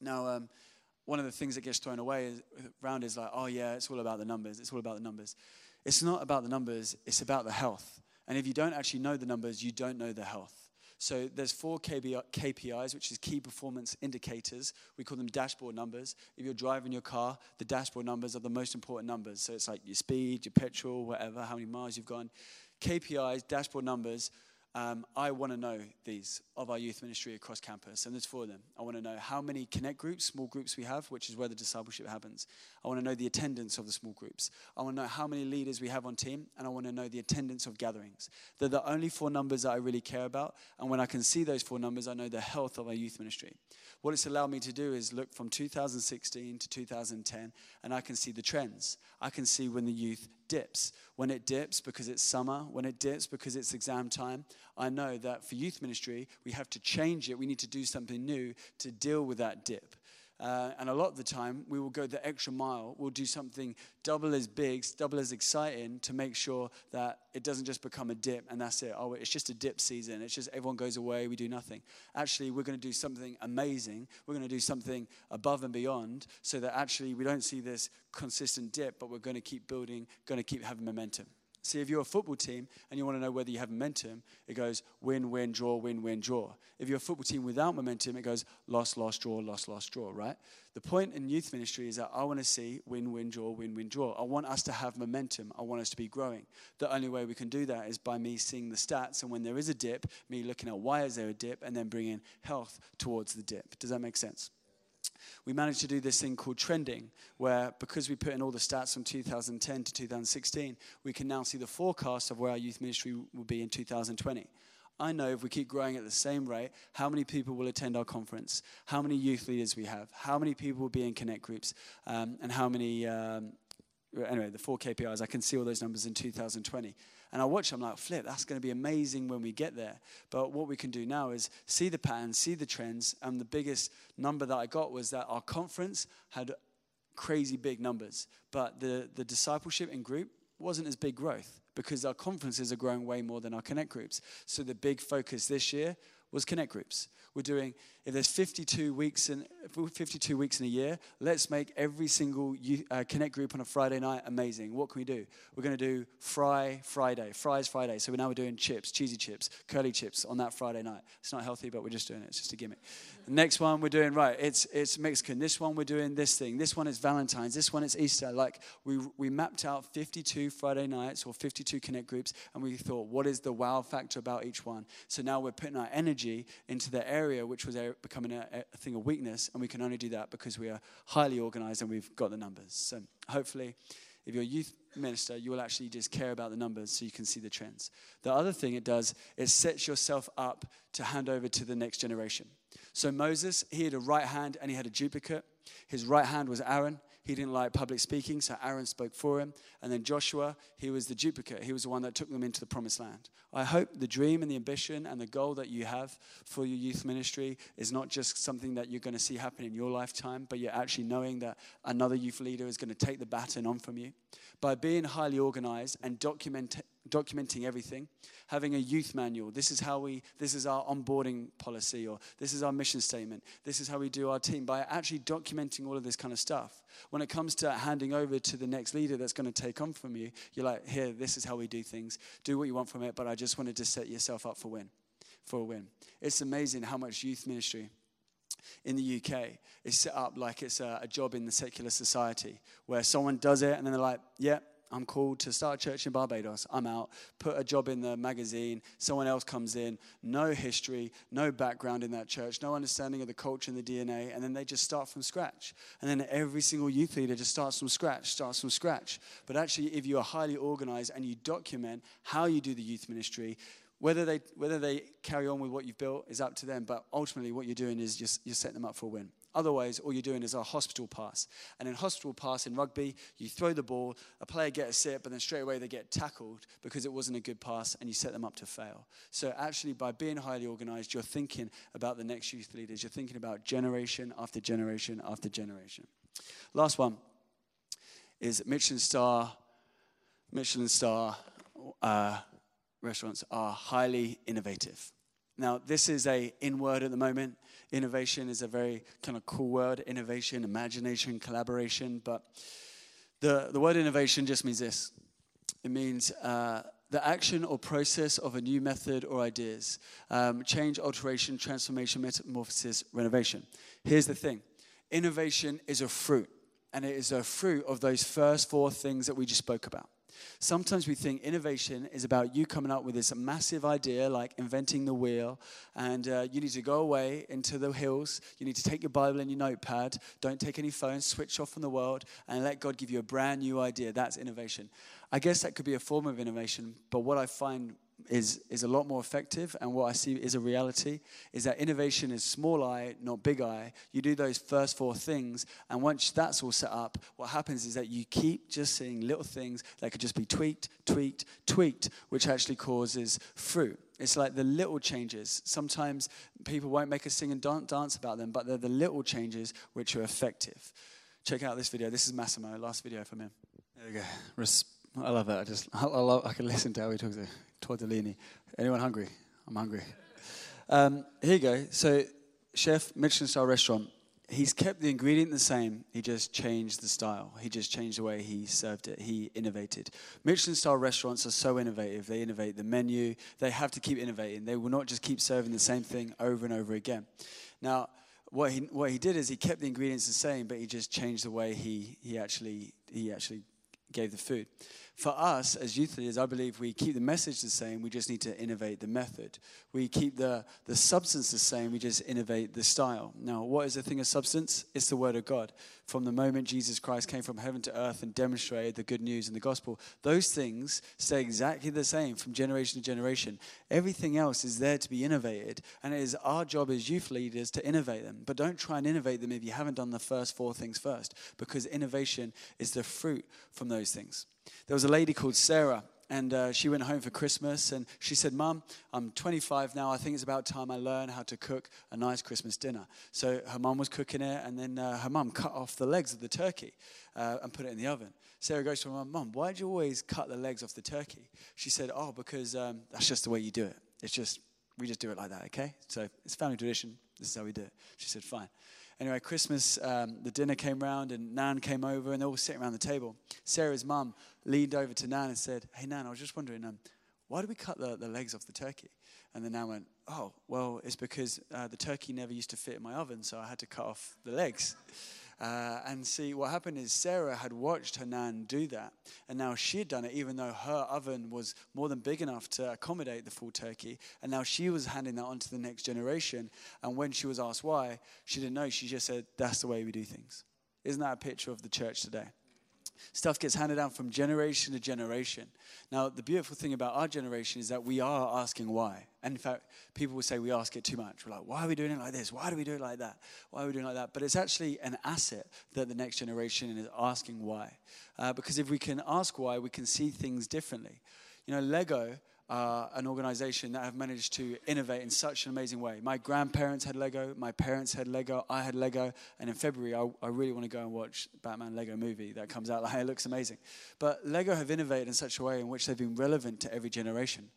Now, um, one of the things that gets thrown away is, around is like, oh yeah, it's all about the numbers. It's all about the numbers. It's not about the numbers, it's about the health. And if you don't actually know the numbers, you don't know the health. So there's four KPIs, which is key performance indicators. We call them dashboard numbers. If you're driving your car, the dashboard numbers are the most important numbers. So it's like your speed, your petrol, whatever, how many miles you've gone. KPIs, dashboard numbers um, I want to know these of our youth ministry across campus, and there's four of them. I want to know how many connect groups, small groups we have, which is where the discipleship happens. I want to know the attendance of the small groups. I want to know how many leaders we have on team, and I want to know the attendance of gatherings. They're the only four numbers that I really care about, and when I can see those four numbers, I know the health of our youth ministry. What it's allowed me to do is look from 2016 to 2010, and I can see the trends. I can see when the youth dips. When it dips because it's summer, when it dips because it's exam time, I know that for youth ministry, we have to change it. We need to do something new to deal with that dip. Uh, and a lot of the time, we will go the extra mile. We'll do something double as big, double as exciting to make sure that it doesn't just become a dip and that's it. Oh, it's just a dip season. It's just everyone goes away, we do nothing. Actually, we're going to do something amazing. We're going to do something above and beyond so that actually we don't see this consistent dip, but we're going to keep building, going to keep having momentum. See, if you're a football team and you want to know whether you have momentum, it goes win, win, draw, win, win, draw. If you're a football team without momentum, it goes loss, loss, draw, loss, loss, draw, right? The point in youth ministry is that I want to see win, win, draw, win, win, draw. I want us to have momentum. I want us to be growing. The only way we can do that is by me seeing the stats, and when there is a dip, me looking at why is there a dip, and then bringing health towards the dip. Does that make sense? We managed to do this thing called trending, where because we put in all the stats from 2010 to 2016, we can now see the forecast of where our youth ministry will be in 2020. I know if we keep growing at the same rate, how many people will attend our conference, how many youth leaders we have, how many people will be in connect groups, um, and how many. Um, anyway, the four KPIs, I can see all those numbers in 2020. And I watch, I'm like, flip, that's going to be amazing when we get there. But what we can do now is see the patterns, see the trends. And the biggest number that I got was that our conference had crazy big numbers, but the, the discipleship in group wasn't as big growth because our conferences are growing way more than our connect groups. So the big focus this year was connect groups. We're doing, if there's 52 weeks in, 52 weeks in a year, let's make every single uh, connect group on a Friday night amazing. What can we do? We're going to do Fry Friday, Fries Friday. So now we're doing chips, cheesy chips, curly chips on that Friday night. It's not healthy, but we're just doing it. It's just a gimmick. The next one we're doing, right, it's, it's Mexican. This one we're doing this thing. This one is Valentine's. This one is Easter. Like we, we mapped out 52 Friday nights or 52 connect groups and we thought, what is the wow factor about each one? So now we're putting our energy into the area which was becoming a, a thing of weakness and we can only do that because we are highly organized and we've got the numbers. So hopefully if you're a youth minister, you will actually just care about the numbers so you can see the trends. The other thing it does, it sets yourself up to hand over to the next generation. So Moses, he had a right hand and he had a duplicate. His right hand was Aaron, he didn't like public speaking, so Aaron spoke for him. And then Joshua, he was the duplicate. He was the one that took them into the promised land. I hope the dream and the ambition and the goal that you have for your youth ministry is not just something that you're going to see happen in your lifetime, but you're actually knowing that another youth leader is going to take the baton on from you. By being highly organized and document, documenting everything, having a youth manual. This is how we, this is our onboarding policy, or this is our mission statement. This is how we do our team. By actually documenting all of this kind of stuff, when it comes to handing over to the next leader that's going to take on from you, you're like, here, this is how we do things. Do what you want from it, but I just wanted to set yourself up for win, for a win. It's amazing how much youth ministry in the UK is set up like it's a, a, job in the secular society where someone does it and then they're like, yeah, I'm called to start a church in Barbados. I'm out. Put a job in the magazine. Someone else comes in. No history, no background in that church, no understanding of the culture and the DNA. And then they just start from scratch. And then every single youth leader just starts from scratch, starts from scratch. But actually, if you are highly organized and you document how you do the youth ministry, whether they, whether they carry on with what you've built is up to them. But ultimately, what you're doing is just, you're setting them up for a win. Otherwise, all you're doing is a hospital pass. And in hospital pass in rugby, you throw the ball, a player gets a but then straight away they get tackled because it wasn't a good pass and you set them up to fail. So actually, by being highly organized, you're thinking about the next youth leaders. You're thinking about generation after generation after generation. Last one is Michelin star, Michelin star uh, restaurants are highly innovative. Now, this is a in word at the moment. Innovation is a very kind of cool word innovation, imagination, collaboration. But the, the word innovation just means this it means uh, the action or process of a new method or ideas, um, change, alteration, transformation, metamorphosis, renovation. Here's the thing innovation is a fruit, and it is a fruit of those first four things that we just spoke about. Sometimes we think innovation is about you coming up with this massive idea, like inventing the wheel, and uh, you need to go away into the hills. You need to take your Bible and your notepad. Don't take any phones, switch off from the world, and let God give you a brand new idea. That's innovation. I guess that could be a form of innovation, but what I find is, is a lot more effective. And what I see is a reality is that innovation is small I, not big I. You do those first four things, and once that's all set up, what happens is that you keep just seeing little things that could just be tweaked, tweaked, tweaked, which actually causes fruit. It's like the little changes. Sometimes people won't make a sing and dance about them, but they're the little changes which are effective. Check out this video. This is Massimo, last video from him. There we go. Res- I love that. I just, I, love, I can listen to how he talks tortellini. Anyone hungry? I'm hungry. Um, here you go. So, chef, Michelin star restaurant. He's kept the ingredient the same. He just changed the style. He just changed the way he served it. He innovated. Michelin star restaurants are so innovative. They innovate the menu. They have to keep innovating. They will not just keep serving the same thing over and over again. Now, what he, what he did is he kept the ingredients the same, but he just changed the way he, he, actually, he actually gave the food for us as youth leaders, I believe we keep the message the same, we just need to innovate the method. We keep the, the substance the same, we just innovate the style. Now, what is a thing of substance? It's the Word of God. From the moment Jesus Christ came from heaven to earth and demonstrated the good news and the gospel, those things stay exactly the same from generation to generation. Everything else is there to be innovated, and it is our job as youth leaders to innovate them. But don't try and innovate them if you haven't done the first four things first, because innovation is the fruit from those things. There was a lady called Sarah, and uh, she went home for Christmas, and she said, Mum, I'm 25 now. I think it's about time I learn how to cook a nice Christmas dinner. So her mum was cooking it, and then uh, her mum cut off the legs of the turkey uh, and put it in the oven. Sarah goes to her mum, Mum, why do you always cut the legs off the turkey? She said, Oh, because um, that's just the way you do it. It's just, we just do it like that, okay? So it's family tradition. This is how we do it. She said, Fine. Anyway, Christmas, um, the dinner came round and Nan came over and they were all sitting around the table. Sarah's mum leaned over to Nan and said, Hey, Nan, I was just wondering, um, why do we cut the, the legs off the turkey? And then Nan went, Oh, well, it's because uh, the turkey never used to fit in my oven, so I had to cut off the legs. Uh, and see, what happened is Sarah had watched her nan do that, and now she had done it, even though her oven was more than big enough to accommodate the full turkey. And now she was handing that on to the next generation. And when she was asked why, she didn't know. She just said, That's the way we do things. Isn't that a picture of the church today? Stuff gets handed down from generation to generation. Now, the beautiful thing about our generation is that we are asking why. And in fact, people will say we ask it too much. We're like, why are we doing it like this? Why do we do it like that? Why are we doing it like that? But it's actually an asset that the next generation is asking why. Uh, because if we can ask why, we can see things differently. You know, Lego uh, an organization that have managed to innovate in such an amazing way. My grandparents had Lego, my parents had Lego, I had Lego, and in February I, I really want to go and watch Batman Lego movie that comes out. Like, it looks amazing. But Lego have innovated in such a way in which they've been relevant to every generation.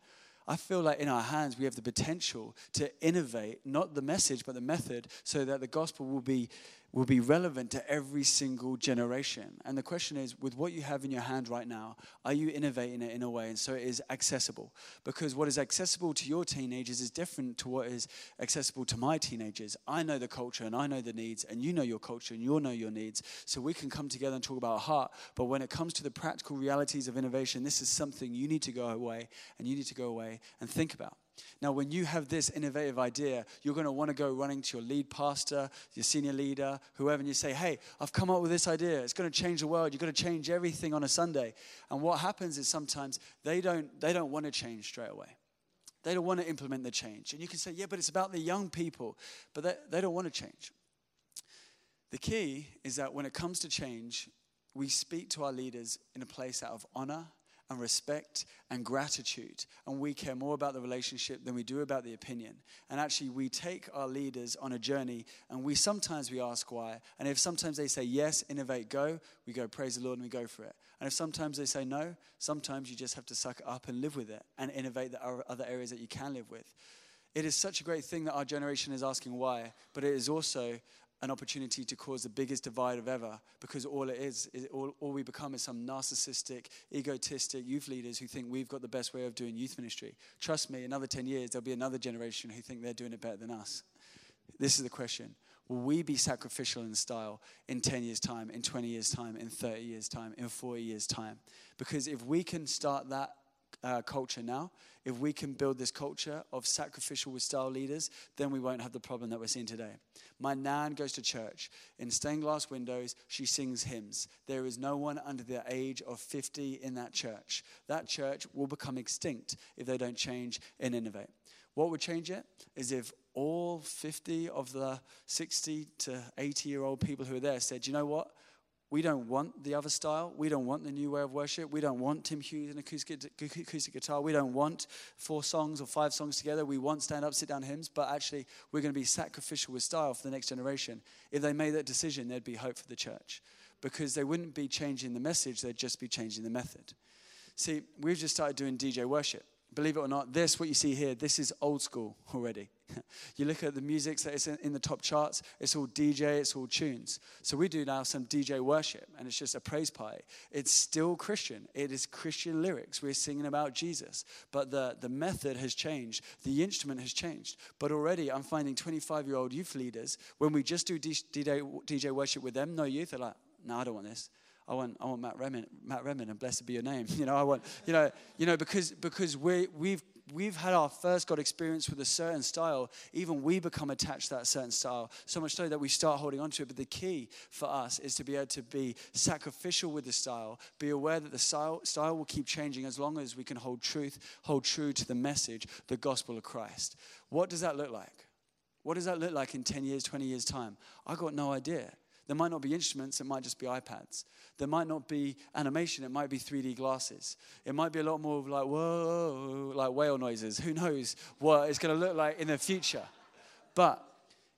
I feel like in our hands we have the potential to innovate, not the message, but the method, so that the gospel will be will be relevant to every single generation. And the question is with what you have in your hand right now, are you innovating it in a way and so it is accessible? Because what is accessible to your teenagers is different to what is accessible to my teenagers. I know the culture and I know the needs, and you know your culture and you'll know your needs. So we can come together and talk about heart. But when it comes to the practical realities of innovation, this is something you need to go away and you need to go away and think about. Now, when you have this innovative idea, you're going to want to go running to your lead pastor, your senior leader, whoever, and you say, Hey, I've come up with this idea. It's going to change the world. You're going to change everything on a Sunday. And what happens is sometimes they don't, they don't want to change straight away. They don't want to implement the change. And you can say, Yeah, but it's about the young people. But they, they don't want to change. The key is that when it comes to change, we speak to our leaders in a place out of honor and respect and gratitude. And we care more about the relationship than we do about the opinion. And actually, we take our leaders on a journey and we sometimes we ask why. And if sometimes they say yes, innovate, go, we go praise the Lord and we go for it. And if sometimes they say no, sometimes you just have to suck it up and live with it and innovate the other areas that you can live with. It is such a great thing that our generation is asking why, but it is also an opportunity to cause the biggest divide of ever because all it is, is all, all, we become is some narcissistic, egotistic youth leaders who think we've got the best way of doing youth ministry. Trust me, another 10 years, there'll be another generation who think they're doing it better than us. This is the question Will we be sacrificial in style in 10 years' time, in 20 years' time, in 30 years' time, in 40 years' time? Because if we can start that uh, culture now, if we can build this culture of sacrificial with style leaders, then we won't have the problem that we're seeing today. My nan goes to church. In stained glass windows, she sings hymns. There is no one under the age of 50 in that church. That church will become extinct if they don't change and innovate. What would change it is if all 50 of the 60 to 80 year old people who are there said, you know what? We don't want the other style. We don't want the new way of worship. We don't want Tim Hughes and acoustic, acoustic guitar. We don't want four songs or five songs together. We want stand up, sit down hymns, but actually, we're going to be sacrificial with style for the next generation. If they made that decision, there'd be hope for the church because they wouldn't be changing the message, they'd just be changing the method. See, we've just started doing DJ worship believe it or not, this, what you see here, this is old school already. you look at the music that is in the top charts, it's all DJ, it's all tunes. So we do now some DJ worship, and it's just a praise party. It's still Christian, it is Christian lyrics. We're singing about Jesus, but the, the method has changed, the instrument has changed. But already I'm finding 25 year old youth leaders, when we just do DJ, DJ worship with them, no youth, they're like, no, I don't want this. I want, I want Matt Redman, Matt Redman, and blessed be your name. You know, I want, you know, you know, because because we we've we've had our first God experience with a certain style. Even we become attached to that certain style so much so that we start holding on to it. But the key for us is to be able to be sacrificial with the style. Be aware that the style style will keep changing as long as we can hold truth, hold true to the message, the gospel of Christ. What does that look like? What does that look like in 10 years, 20 years' time? I got no idea. There might not be instruments, it might just be iPads. There might not be animation, it might be 3D glasses. It might be a lot more of like, whoa, like whale noises. Who knows what it's going to look like in the future. But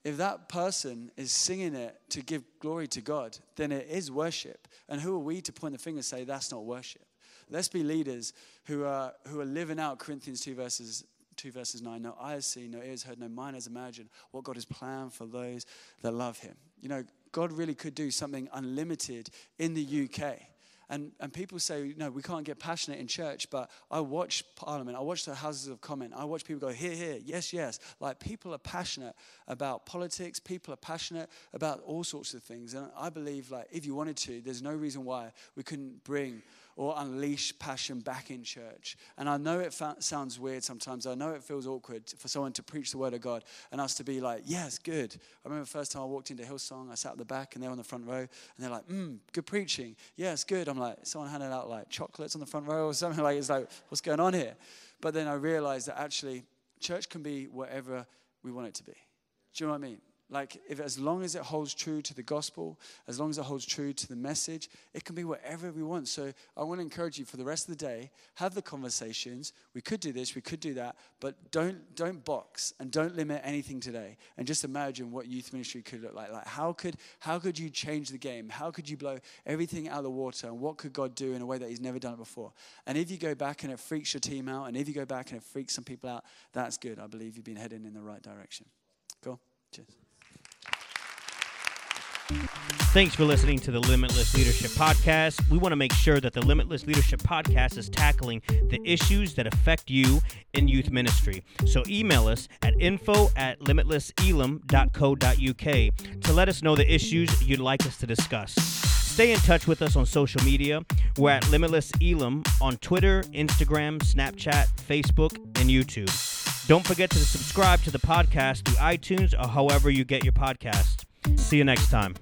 if that person is singing it to give glory to God, then it is worship. And who are we to point the finger and say that's not worship? Let's be leaders who are, who are living out Corinthians 2 verses 2 verses 9 no eyes seen no ears heard no mind has imagined what god has planned for those that love him you know God really could do something unlimited in the UK. And, and people say, no, we can't get passionate in church, but I watch Parliament, I watch the Houses of Commons, I watch people go, here, here, yes, yes. Like people are passionate about politics, people are passionate about all sorts of things. And I believe, like, if you wanted to, there's no reason why we couldn't bring or unleash passion back in church. And I know it fa- sounds weird sometimes. I know it feels awkward for someone to preach the word of God and us to be like, yes, good. I remember the first time I walked into Hillsong, I sat at the back and they're on the front row and they're like, mm, good preaching. Yes, good. I'm like, someone handed out like chocolates on the front row or something like, it's like, what's going on here? But then I realized that actually church can be whatever we want it to be. Do you know what I mean? Like, if as long as it holds true to the gospel, as long as it holds true to the message, it can be whatever we want. So, I want to encourage you for the rest of the day, have the conversations. We could do this, we could do that, but don't don't box and don't limit anything today. And just imagine what youth ministry could look like. Like, how could how could you change the game? How could you blow everything out of the water? And what could God do in a way that He's never done it before? And if you go back and it freaks your team out, and if you go back and it freaks some people out, that's good. I believe you've been heading in the right direction. Cool. Cheers. Thanks for listening to the Limitless Leadership Podcast. We want to make sure that the Limitless Leadership Podcast is tackling the issues that affect you in youth ministry. So email us at info at limitlesselim.co.uk to let us know the issues you'd like us to discuss. Stay in touch with us on social media. We're at Limitless Elim on Twitter, Instagram, Snapchat, Facebook, and YouTube. Don't forget to subscribe to the podcast through iTunes or however you get your podcast. See you next time.